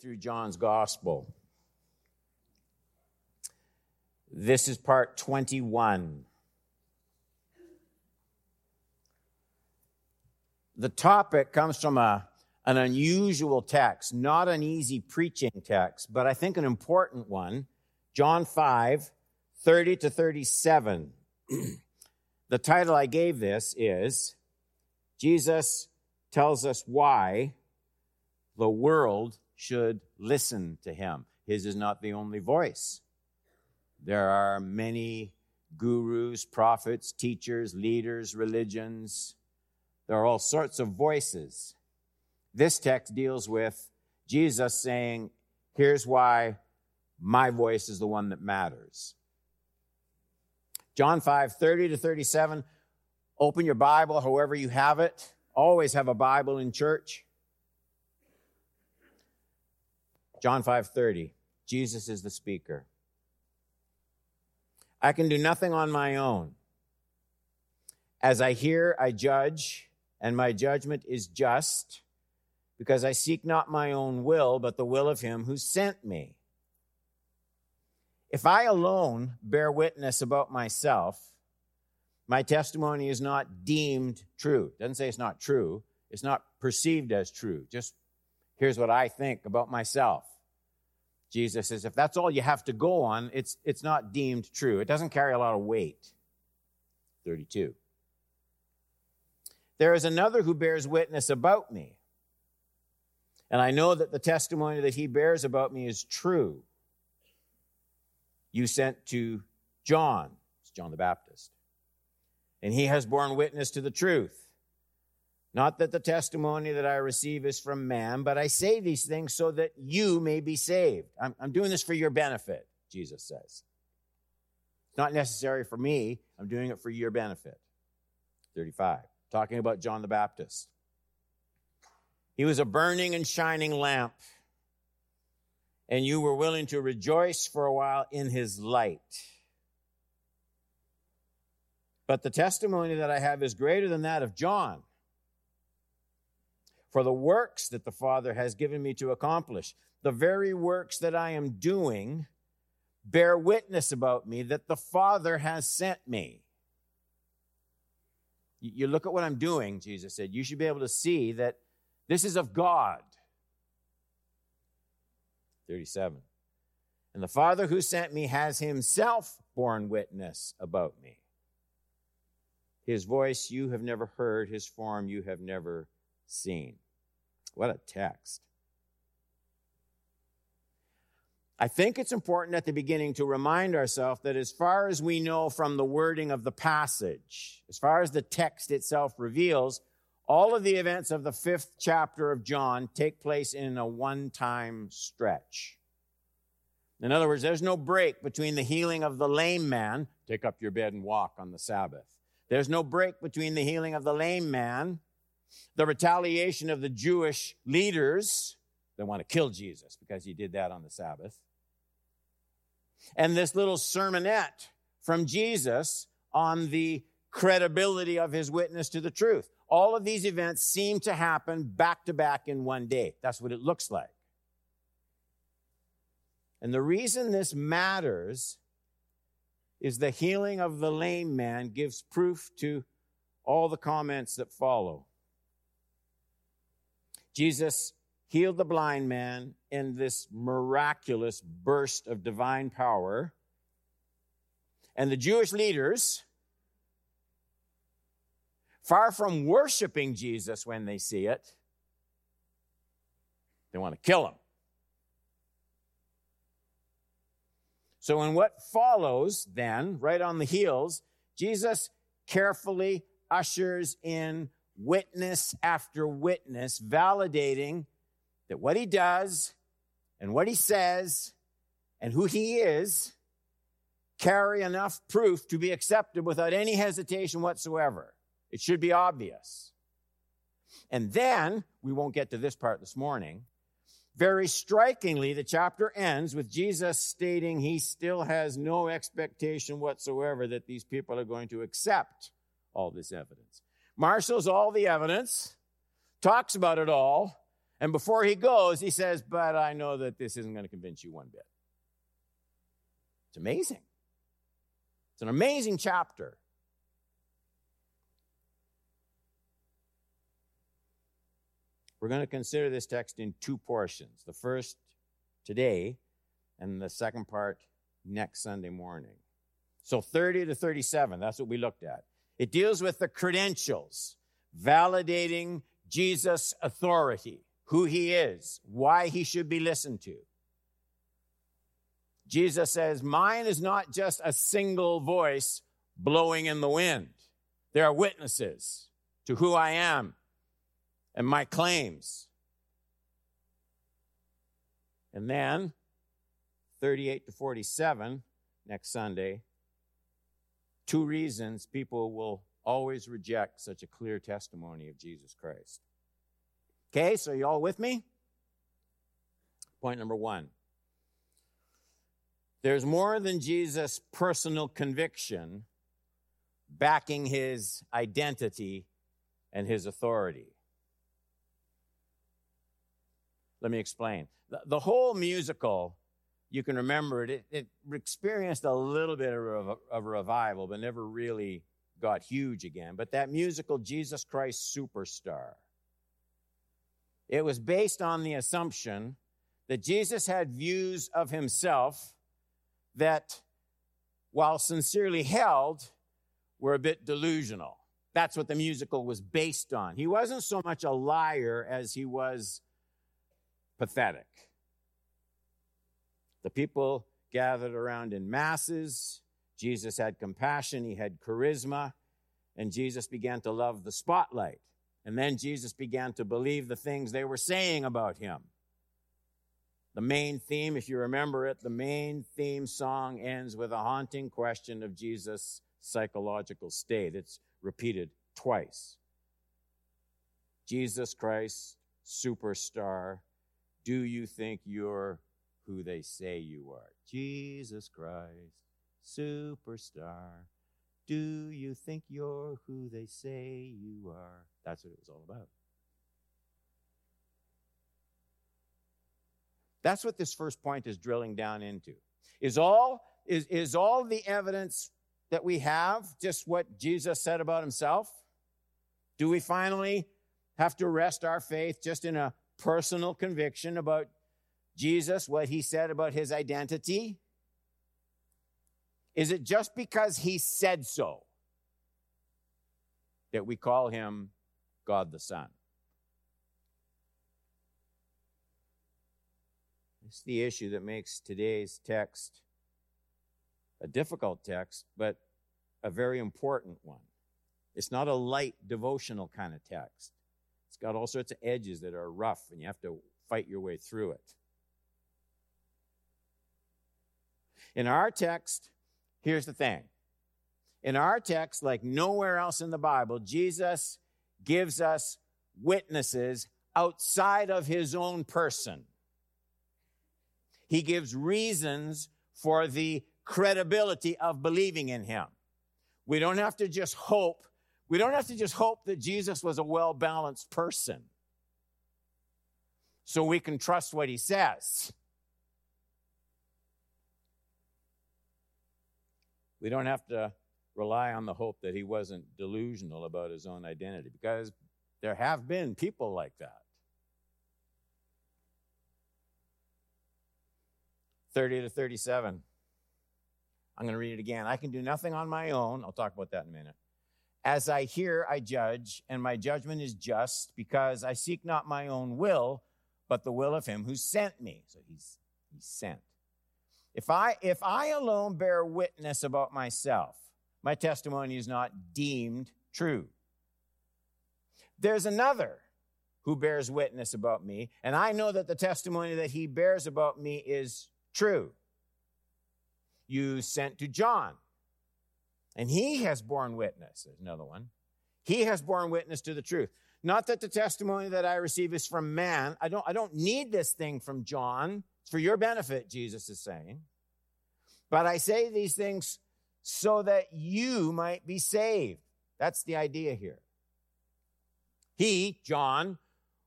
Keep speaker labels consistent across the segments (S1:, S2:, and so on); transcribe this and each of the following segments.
S1: through John's Gospel. This is part 21. The topic comes from a, an unusual text, not an easy preaching text, but I think an important one. John 5, 30 to 37. the title I gave this is Jesus tells us why the world should listen to him. His is not the only voice. There are many gurus, prophets, teachers, leaders, religions. There are all sorts of voices. This text deals with Jesus saying, Here's why my voice is the one that matters. John 5 30 to 37. Open your Bible however you have it. Always have a Bible in church. John 5:30. Jesus is the speaker. I can do nothing on my own. As I hear, I judge, and my judgment is just, because I seek not my own will, but the will of him who sent me. If I alone bear witness about myself, my testimony is not deemed true. It doesn't say it's not true. It's not perceived as true. Just here's what I think about myself. Jesus says, if that's all you have to go on, it's, it's not deemed true. It doesn't carry a lot of weight. 32. There is another who bears witness about me. And I know that the testimony that he bears about me is true. You sent to John, it's John the Baptist, and he has borne witness to the truth. Not that the testimony that I receive is from man, but I say these things so that you may be saved. I'm, I'm doing this for your benefit, Jesus says. It's not necessary for me, I'm doing it for your benefit. 35, talking about John the Baptist. He was a burning and shining lamp, and you were willing to rejoice for a while in his light. But the testimony that I have is greater than that of John for the works that the Father has given me to accomplish. The very works that I am doing bear witness about me that the Father has sent me. You look at what I'm doing, Jesus said, you should be able to see that this is of God. 37. And the Father who sent me has himself borne witness about me. His voice you have never heard, his form you have never seen. What a text. I think it's important at the beginning to remind ourselves that as far as we know from the wording of the passage, as far as the text itself reveals, all of the events of the fifth chapter of John take place in a one time stretch. In other words, there's no break between the healing of the lame man, take up your bed and walk on the Sabbath. There's no break between the healing of the lame man the retaliation of the Jewish leaders that want to kill Jesus because he did that on the Sabbath. And this little sermonette from Jesus on the credibility of his witness to the truth. All of these events seem to happen back to back in one day. That's what it looks like. And the reason this matters is the healing of the lame man gives proof to all the comments that follow. Jesus healed the blind man in this miraculous burst of divine power. And the Jewish leaders, far from worshiping Jesus when they see it, they want to kill him. So, in what follows, then, right on the heels, Jesus carefully ushers in witness after witness validating that what he does and what he says and who he is carry enough proof to be accepted without any hesitation whatsoever. It should be obvious. And then, we won't get to this part this morning. Very strikingly, the chapter ends with Jesus stating he still has no expectation whatsoever that these people are going to accept all this evidence marshals all the evidence, talks about it all, And before he goes, he says, But I know that this isn't going to convince you one bit. It's amazing. It's an amazing chapter. We're going to consider this text in two portions. The first today, and the second part next Sunday morning. So 30 to 37, that's what we looked at. It deals with the credentials, validating Jesus' authority, who he is, why he should be listened to. Jesus says, Mine is not just a single voice blowing in the wind. There are witnesses to who I am and my claims. And then 38 to 47 next Sunday, two reasons people will always reject such a clear testimony of Jesus Christ. Okay, so you all with me? Point number one. There's more than Jesus' personal conviction backing his identity and his authority. Let me explain. The, the whole musical, you can remember it, it, it experienced a little bit of a, of a revival, but never really got huge again. But that musical, Jesus Christ Superstar, it was based on the assumption that Jesus had views of himself that, while sincerely held, were a bit delusional. That's what the musical was based on. He wasn't so much a liar as he was pathetic. The people gathered around in masses. Jesus had compassion, he had charisma, and Jesus began to love the spotlight. And then Jesus began to believe the things they were saying about him. The main theme, if you remember it, the main theme song ends with a haunting question of Jesus' psychological state. It's repeated twice. Jesus Christ, superstar, do you think you're who they say you are? Jesus Christ, superstar. Do you think you're who they say you are? That's what it was all about. That's what this first point is drilling down into. Is all is, is all the evidence that we have just what Jesus said about himself? Do we finally have to rest our faith just in a personal conviction about Jesus, what he said about his identity? Is it just because he said so that we call him God the Son? It's the issue that makes today's text a difficult text, but a very important one. It's not a light devotional kind of text. It's got all sorts of edges that are rough, and you have to fight your way through it. In our text, here's the thing. In our text, like nowhere else in the Bible, Jesus gives us witnesses outside of his own person. He gives reasons for the credibility of believing in him. We don't have to just hope we don't have to just hope that Jesus was a well balanced person so we can trust what he says. We don't have to rely on the hope that he wasn't delusional about his own identity because there have been people like that. 30 to 37. I'm going to read it again. I can do nothing on my own. I'll talk about that in a minute. As I hear, I judge, and my judgment is just, because I seek not my own will, but the will of him who sent me. So he's, he's sent. If I, if I alone bear witness about myself, my testimony is not deemed true. There's another who bears witness about me, and I know that the testimony that he bears about me is true. You sent to John and he has borne witness. There's another one. He has borne witness to the truth. Not that the testimony that I receive is from man. I don't, I don't need this thing from John. It's for your benefit, Jesus is saying. But I say these things so that you might be saved. That's the idea here. He, John,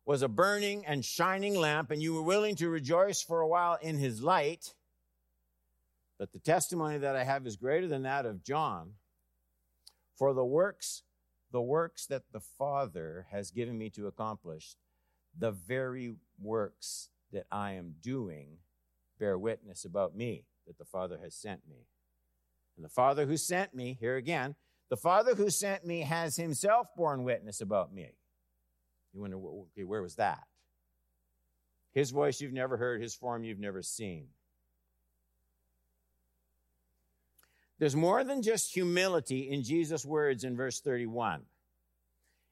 S1: was a burning and shining lamp, and you were willing to rejoice for a while in his light, but the testimony that I have is greater than that of John. For the works, the works that the Father has given me to accomplish, the very works that I am doing bear witness about me that the Father has sent me. And the Father who sent me, here again, the Father who sent me has himself borne witness about me. You wonder, okay, where was that? His voice you've never heard, his form you've never seen. There's more than just humility in Jesus' words in verse 31.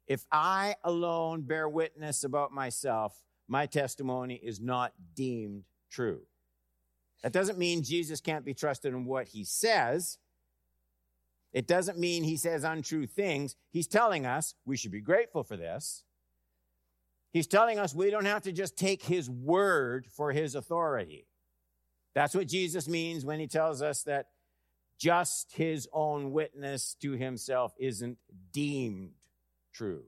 S1: If I alone bear witness about myself, my testimony is not deemed true. That doesn't mean Jesus can't be trusted in what he says. It doesn't mean he says untrue things. He's telling us we should be grateful for this. He's telling us we don't have to just take his word for his authority. That's what Jesus means when he tells us that just his own witness to himself isn't deemed true.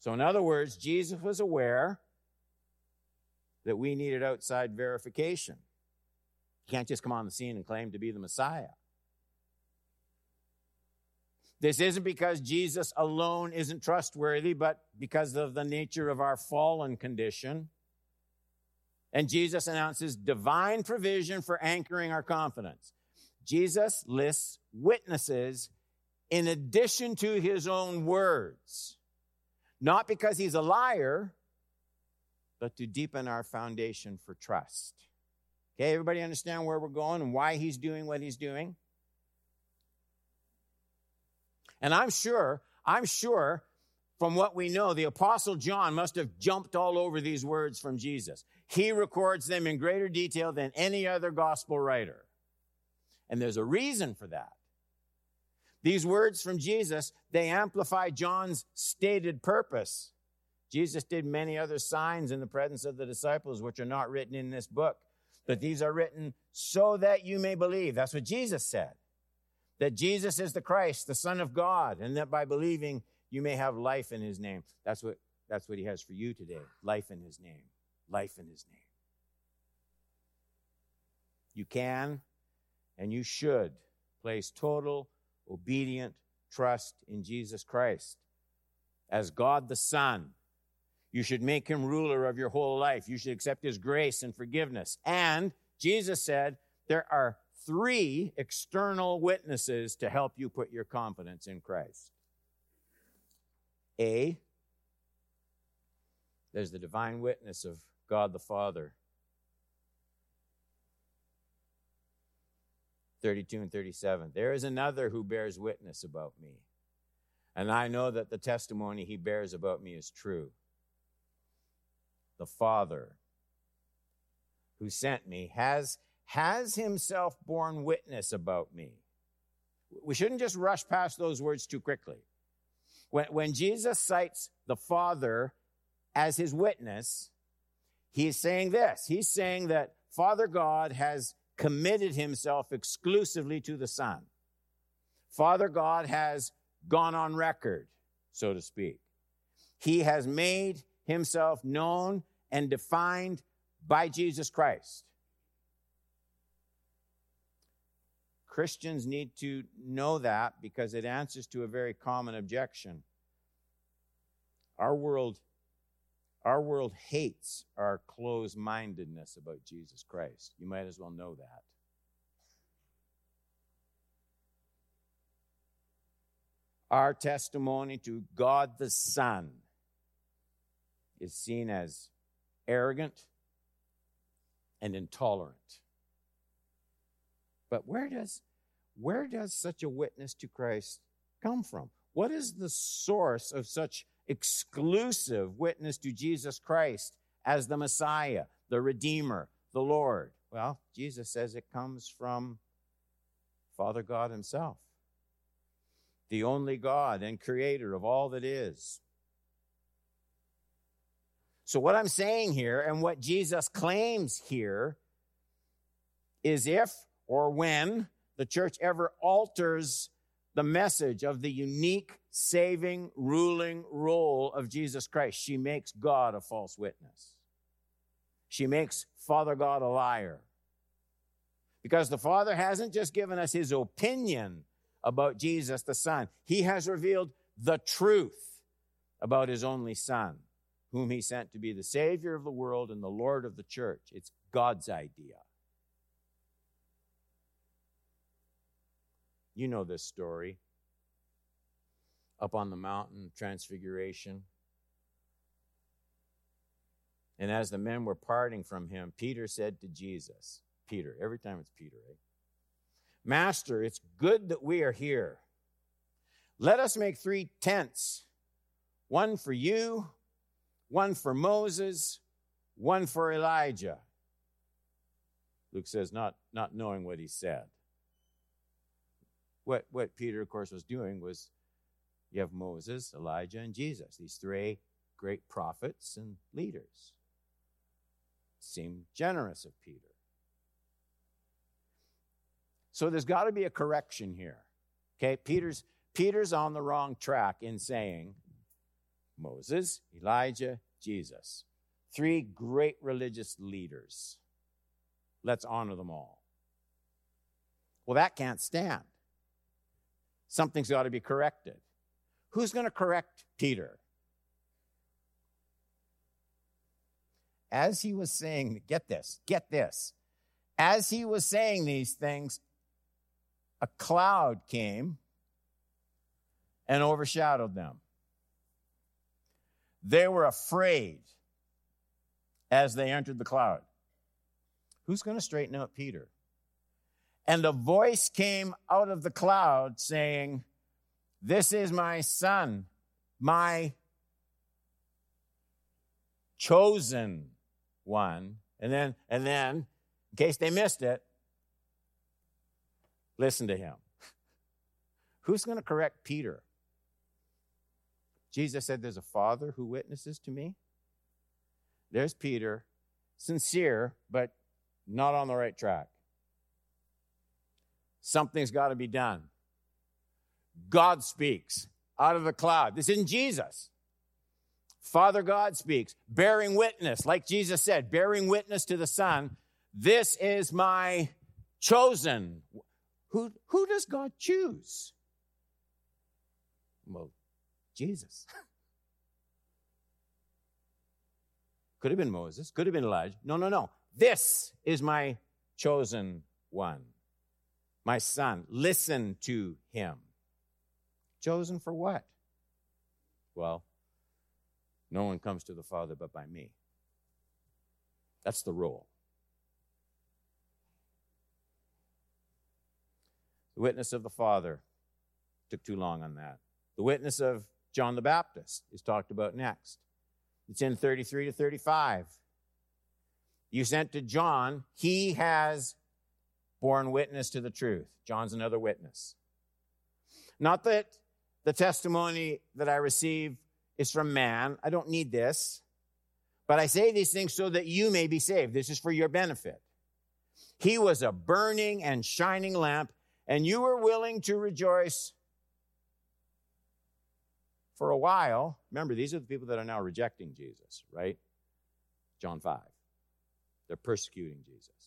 S1: So, in other words, Jesus was aware that we needed outside verification. You can't just come on the scene and claim to be the Messiah. This isn't because Jesus alone isn't trustworthy, but because of the nature of our fallen condition. And Jesus announces divine provision for anchoring our confidence. Jesus lists witnesses in addition to his own words, not because he's a liar, but to deepen our foundation for trust. Okay, everybody understand where we're going and why he's doing what he's doing? And I'm sure, I'm sure from what we know, the apostle John must have jumped all over these words from Jesus. He records them in greater detail than any other gospel writer. And there's a reason for that. These words from Jesus, they amplify John's stated purpose. Jesus did many other signs in the presence of the disciples, which are not written in this book, but these are written so that you may believe. That's what Jesus said that Jesus is the Christ, the Son of God, and that by believing you may have life in his name. That's what, that's what he has for you today life in his name. Life in his name. You can and you should place total, obedient trust in Jesus Christ as God the Son. You should make him ruler of your whole life. You should accept his grace and forgiveness. And Jesus said there are three external witnesses to help you put your confidence in Christ. A, there's the divine witness of God the Father. 32 and 37. There is another who bears witness about me. And I know that the testimony he bears about me is true. The Father who sent me has has himself borne witness about me. We shouldn't just rush past those words too quickly. When, when Jesus cites the Father as his witness, he's saying this. He's saying that Father God has committed himself exclusively to the Son. Father God has gone on record, so to speak. He has made himself known and defined by Jesus Christ. Christians need to know that because it answers to a very common objection. Our world our world hates our closed-mindedness about Jesus Christ. You might as well know that. Our testimony to God the Son is seen as arrogant and intolerant. But where does where does such a witness to Christ come from? What is the source of such exclusive witness to Jesus Christ as the Messiah, the Redeemer, the Lord? Well, Jesus says it comes from Father God Himself, the only God and creator of all that is. So, what I'm saying here and what Jesus claims here is if or when the church ever alters the message of the unique, saving, ruling role of Jesus Christ. She makes God a false witness. She makes Father God a liar. Because the Father hasn't just given us his opinion about Jesus the Son, he has revealed the truth about his only Son, whom he sent to be the Savior of the world and the Lord of the church. It's God's idea. You know this story. Up on the mountain, Transfiguration. And as the men were parting from him, Peter said to Jesus, Peter, every time it's Peter, right? Master, it's good that we are here. Let us make three tents one for you, one for Moses, one for Elijah. Luke says, not, not knowing what he said. What, what Peter, of course, was doing was you have Moses, Elijah, and Jesus, these three great prophets and leaders. Seemed generous of Peter. So there's got to be a correction here. Okay, Peter's Peter's on the wrong track in saying Moses, Elijah, Jesus. Three great religious leaders. Let's honor them all. Well, that can't stand. Something's got to be corrected. Who's going to correct Peter? As he was saying, get this, get this. As he was saying these things, a cloud came and overshadowed them. They were afraid as they entered the cloud. Who's going to straighten out Peter? And a voice came out of the cloud saying, This is my son, my chosen one. And then, and then, in case they missed it, listen to him. Who's going to correct Peter? Jesus said, There's a father who witnesses to me. There's Peter, sincere, but not on the right track. Something's got to be done. God speaks out of the cloud. This isn't Jesus. Father God speaks, bearing witness, like Jesus said, bearing witness to the Son. This is my chosen. Who, who does God choose? Well, Jesus. could have been Moses, could have been Elijah. No, no, no. This is my chosen one my son. Listen to him. Chosen for what? Well, no one comes to the Father but by me. That's the rule. The witness of the Father took too long on that. The witness of John the Baptist is talked about next. It's in 33 to 35. You sent to John, he has borne witness to the truth. John's another witness. Not that the testimony that I receive is from man. I don't need this. But I say these things so that you may be saved. This is for your benefit. He was a burning and shining lamp, and you were willing to rejoice for a while. Remember, these are the people that are now rejecting Jesus, right? John 5. They're persecuting Jesus.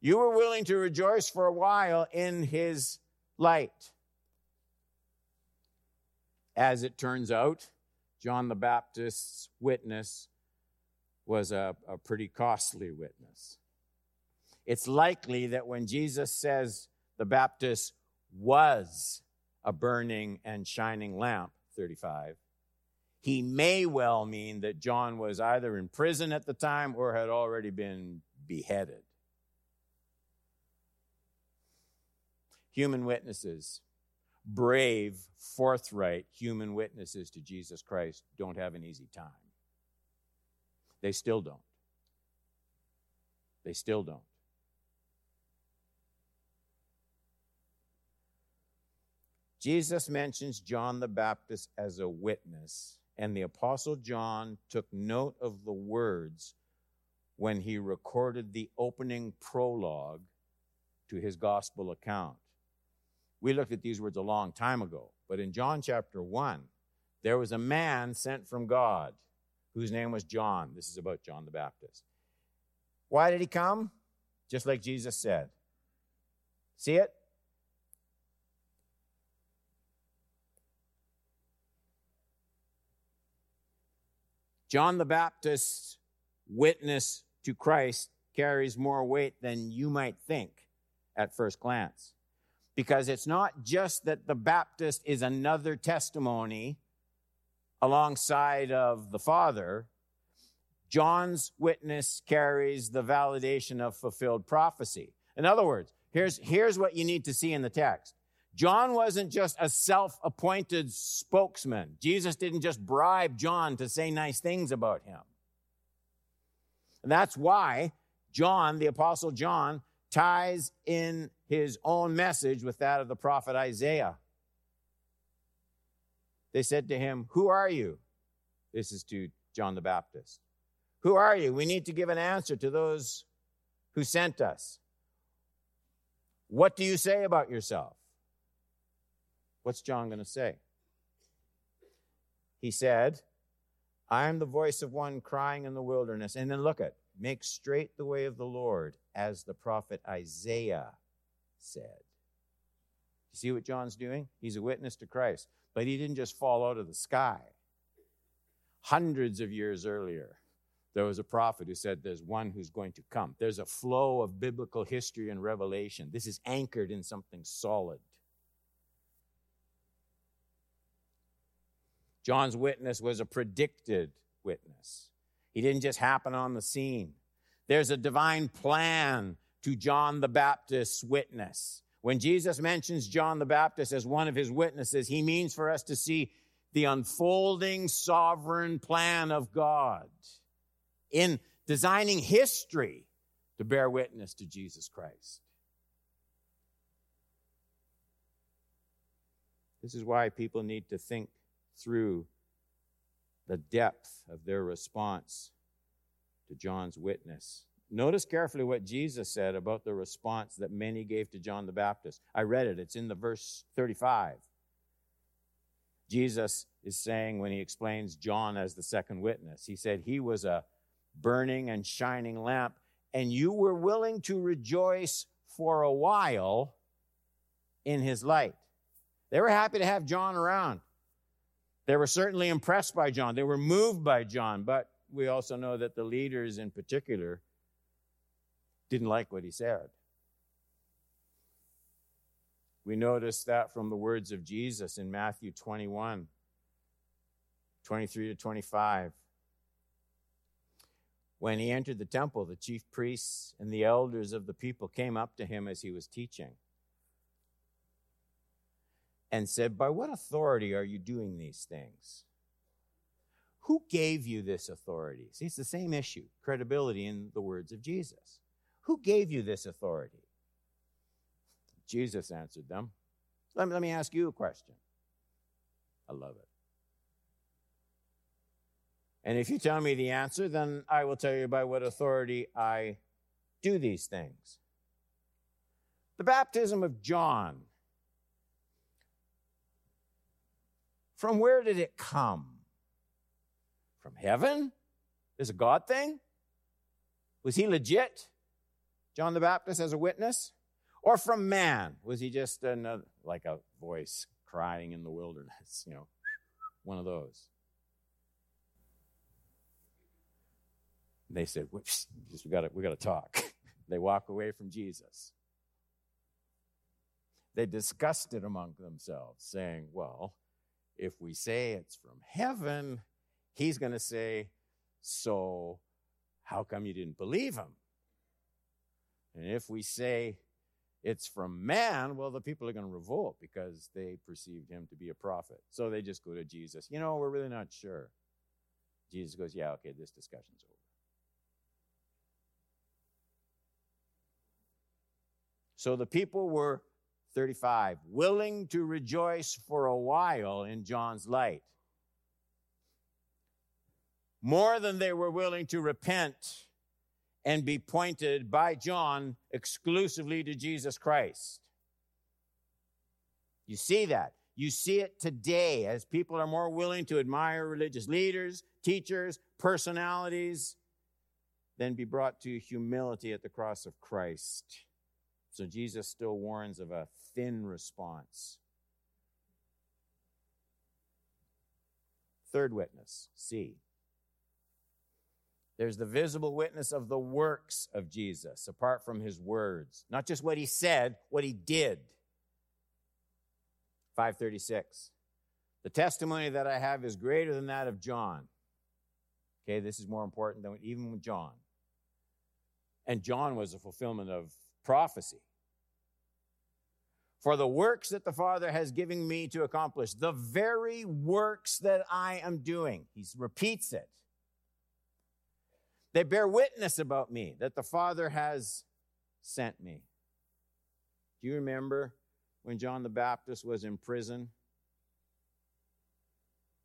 S1: You were willing to rejoice for a while in his light. As it turns out, John the Baptist's witness was a, a pretty costly witness. It's likely that when Jesus says the Baptist was a burning and shining lamp, 35, he may well mean that John was either in prison at the time or had already been beheaded. Human witnesses, brave, forthright human witnesses to Jesus Christ, don't have an easy time. They still don't. They still don't. Jesus mentions John the Baptist as a witness, and the Apostle John took note of the words when he recorded the opening prologue to his gospel account. We looked at these words a long time ago, but in John chapter 1, there was a man sent from God whose name was John. This is about John the Baptist. Why did he come? Just like Jesus said. See it? John the Baptist's witness to Christ carries more weight than you might think at first glance. Because it's not just that the Baptist is another testimony alongside of the Father, John's witness carries the validation of fulfilled prophecy. In other words, here's, here's what you need to see in the text. John wasn't just a self appointed spokesman. Jesus didn't just bribe John to say nice things about him. And that's why John, the Apostle John, ties in his own message with that of the prophet Isaiah. They said to him, Who are you? This is to John the Baptist. Who are you? We need to give an answer to those who sent us. What do you say about yourself? What's John going to say? He said, I am the voice of one crying in the wilderness. And then look at, make straight the way of the Lord, as the prophet Isaiah said. You see what John's doing? He's a witness to Christ. But he didn't just fall out of the sky. Hundreds of years earlier, there was a prophet who said there's one who's going to come. There's a flow of biblical history and revelation. This is anchored in something solid. John's witness was a predicted witness. He didn't just happen on the scene. There's a divine plan to John the Baptist's witness. When Jesus mentions John the Baptist as one of his witnesses, he means for us to see the unfolding sovereign plan of God in designing history to bear witness to Jesus Christ. This is why people need to think through the depth of their response to John's witness. Notice carefully what Jesus said about the response that many gave to John the Baptist. I read it, it's in the verse 35. Jesus is saying when he explains John as the second witness, he said he was a burning and shining lamp, and you were willing to rejoice for a while in his light. They were happy to have John around. They were certainly impressed by John. They were moved by John, but we also know that the leaders in particular didn't like what he said. We notice that from the words of Jesus in Matthew 21, 23 to 25. When he entered the temple, the chief priests and the elders of the people came up to him as he was teaching and said, By what authority are you doing these things? Who gave you this authority? See, it's the same issue credibility in the words of Jesus. Who gave you this authority? Jesus answered them. Let me, let me ask you a question. I love it. And if you tell me the answer, then I will tell you by what authority I do these things. The baptism of John From where did it come? From heaven? Is a God thing? Was he legit? John the Baptist as a witness? Or from man? Was he just another, like a voice crying in the wilderness? You know, one of those. They said, we got we to talk. they walk away from Jesus. They discussed it among themselves, saying, Well, if we say it's from heaven, he's going to say, So, how come you didn't believe him? And if we say it's from man, well, the people are going to revolt because they perceived him to be a prophet. So they just go to Jesus. You know, we're really not sure. Jesus goes, Yeah, okay, this discussion's over. So the people were 35, willing to rejoice for a while in John's light. More than they were willing to repent and be pointed by John exclusively to Jesus Christ. You see that. You see it today as people are more willing to admire religious leaders, teachers, personalities, than be brought to humility at the cross of Christ. So Jesus still warns of a thin response. Third witness, C. There's the visible witness of the works of Jesus, apart from his words. Not just what he said, what he did. 536. The testimony that I have is greater than that of John. Okay, this is more important than even John. And John was a fulfillment of prophecy. For the works that the Father has given me to accomplish, the very works that I am doing. He repeats it. They bear witness about me that the Father has sent me. Do you remember when John the Baptist was in prison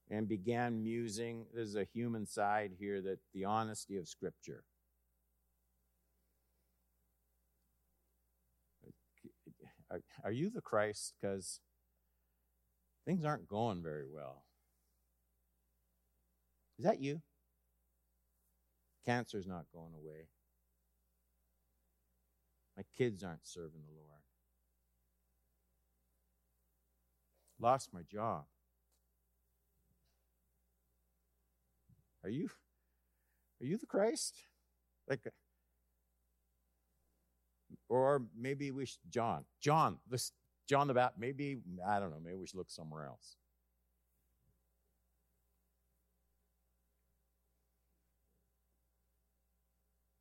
S1: and began musing? There's a human side here that the honesty of Scripture. Are, you the Christ? Because things aren't going very well. Is that you? Cancer's not going away. My kids aren't serving the Lord. Lost my job. Are you are you the Christ? Like or maybe we should, John. John, this John the Baptist, maybe I don't know, maybe we should look somewhere else.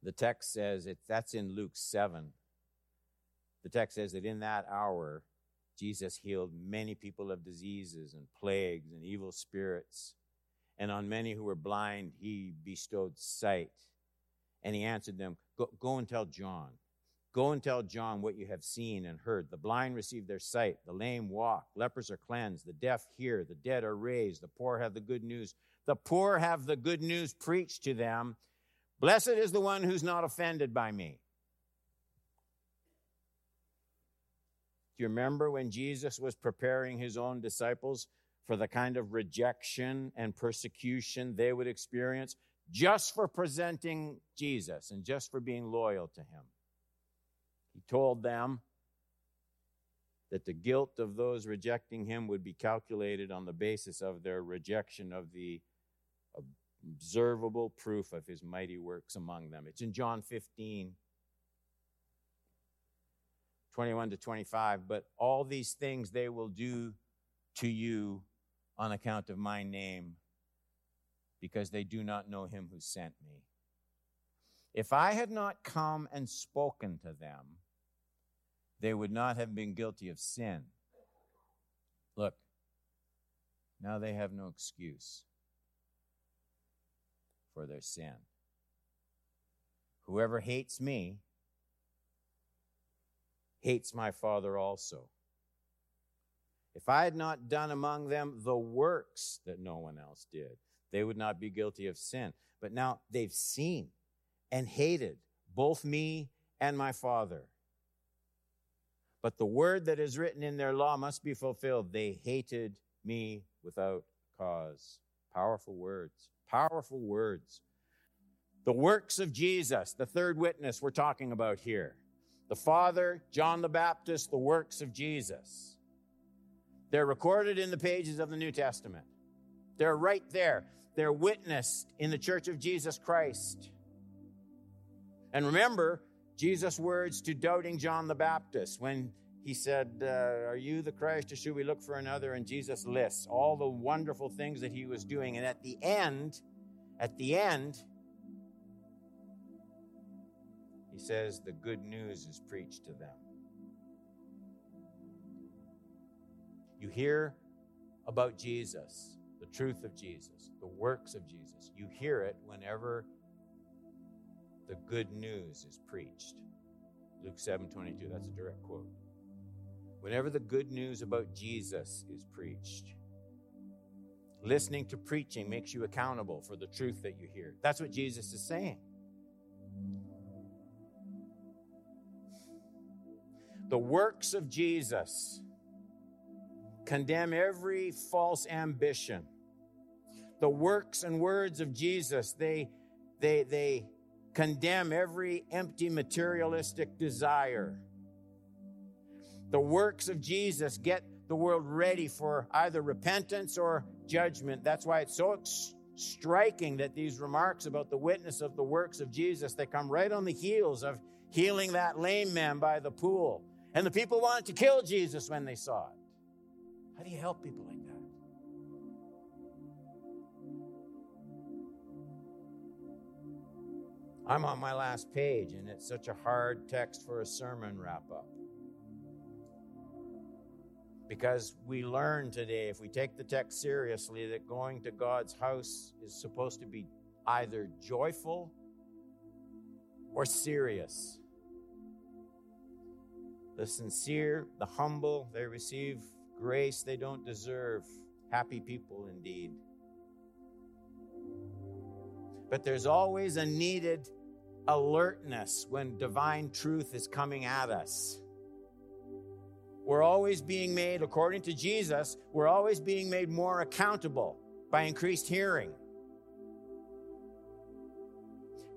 S1: The text says it, that's in Luke 7. The text says that in that hour, Jesus healed many people of diseases and plagues and evil spirits. And on many who were blind, he bestowed sight. And he answered them, Go, go and tell John. Go and tell John what you have seen and heard. The blind receive their sight, the lame walk, lepers are cleansed, the deaf hear, the dead are raised, the poor have the good news. The poor have the good news preached to them Blessed is the one who's not offended by me. Do you remember when Jesus was preparing his own disciples for the kind of rejection and persecution they would experience just for presenting Jesus and just for being loyal to him? He told them that the guilt of those rejecting him would be calculated on the basis of their rejection of the observable proof of his mighty works among them. It's in John 15, 21 to 25. But all these things they will do to you on account of my name, because they do not know him who sent me. If I had not come and spoken to them, they would not have been guilty of sin. Look, now they have no excuse for their sin. Whoever hates me hates my Father also. If I had not done among them the works that no one else did, they would not be guilty of sin. But now they've seen and hated both me and my Father. But the word that is written in their law must be fulfilled. They hated me without cause. Powerful words. Powerful words. The works of Jesus, the third witness we're talking about here. The Father, John the Baptist, the works of Jesus. They're recorded in the pages of the New Testament. They're right there. They're witnessed in the church of Jesus Christ. And remember Jesus' words to doubting John the Baptist when he said, uh, Are you the Christ or should we look for another? And Jesus lists all the wonderful things that he was doing. And at the end, at the end, he says, The good news is preached to them. You hear about Jesus, the truth of Jesus, the works of Jesus. You hear it whenever the good news is preached. Luke 7 22, that's a direct quote. Whenever the good news about Jesus is preached, listening to preaching makes you accountable for the truth that you hear. That's what Jesus is saying. The works of Jesus condemn every false ambition. The works and words of Jesus, they, they, they condemn every empty materialistic desire. The works of Jesus get the world ready for either repentance or judgment. That's why it's so ex- striking that these remarks about the witness of the works of Jesus, they come right on the heels of healing that lame man by the pool. And the people wanted to kill Jesus when they saw it. How do you help people like that? I'm on my last page, and it's such a hard text for a sermon wrap up. Because we learn today, if we take the text seriously, that going to God's house is supposed to be either joyful or serious. The sincere, the humble, they receive grace they don't deserve. Happy people indeed. But there's always a needed alertness when divine truth is coming at us. We're always being made, according to Jesus, we're always being made more accountable by increased hearing.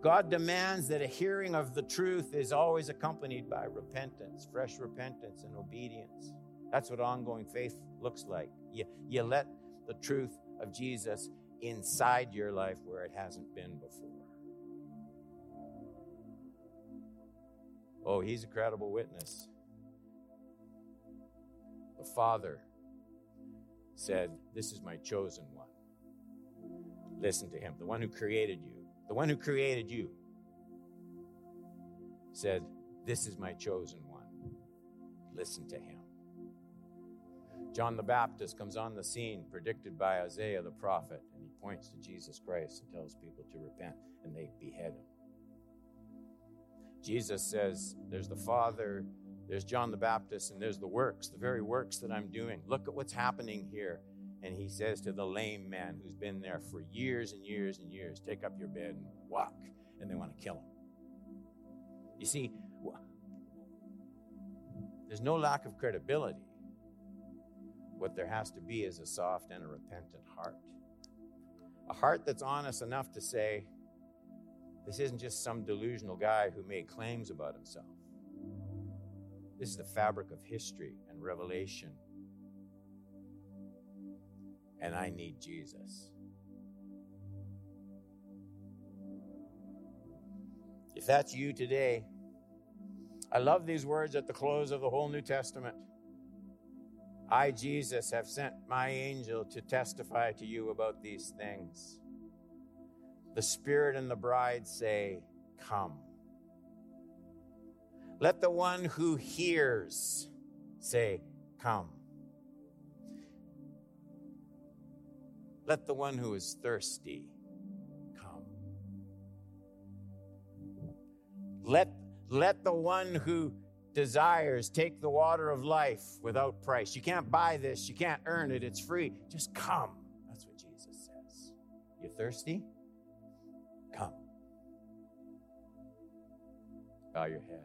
S1: God demands that a hearing of the truth is always accompanied by repentance, fresh repentance, and obedience. That's what ongoing faith looks like. You, you let the truth of Jesus inside your life where it hasn't been before. Oh, he's a credible witness. The Father said, This is my chosen one. Listen to him, the one who created you. The one who created you said, This is my chosen one. Listen to him. John the Baptist comes on the scene, predicted by Isaiah the prophet, and he points to Jesus Christ and tells people to repent, and they behead him. Jesus says, There's the Father, there's John the Baptist, and there's the works, the very works that I'm doing. Look at what's happening here. And he says to the lame man who's been there for years and years and years, Take up your bed and walk. And they want to kill him. You see, there's no lack of credibility. What there has to be is a soft and a repentant heart. A heart that's honest enough to say, this isn't just some delusional guy who made claims about himself. This is the fabric of history and revelation. And I need Jesus. If that's you today, I love these words at the close of the whole New Testament. I, Jesus, have sent my angel to testify to you about these things. The Spirit and the bride say, Come. Let the one who hears say, Come. Let the one who is thirsty come. Let, let the one who desires take the water of life without price. You can't buy this, you can't earn it, it's free. Just come. That's what Jesus says. You thirsty? Come. Bow your head.